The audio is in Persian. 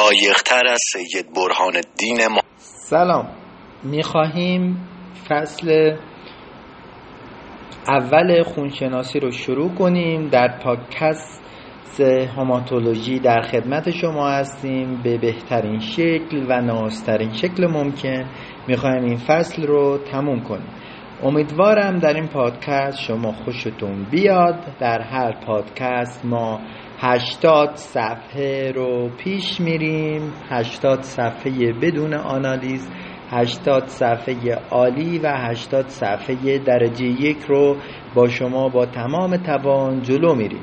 لایقتر از سید برهان الدین ما. سلام. می‌خواهیم فصل اول خونشناسی رو شروع کنیم. در پادکست هماتولوژی در خدمت شما هستیم. به بهترین شکل و نازترین شکل ممکن می‌خوایم این فصل رو تموم کنیم. امیدوارم در این پادکست شما خوشتون بیاد. در هر پادکست ما هشتاد صفحه رو پیش میریم. هشتاد صفحه بدون آنالیز هشتاد صفحه عالی و هشتاد صفحه درجه یک رو با شما با تمام توان جلو میریم.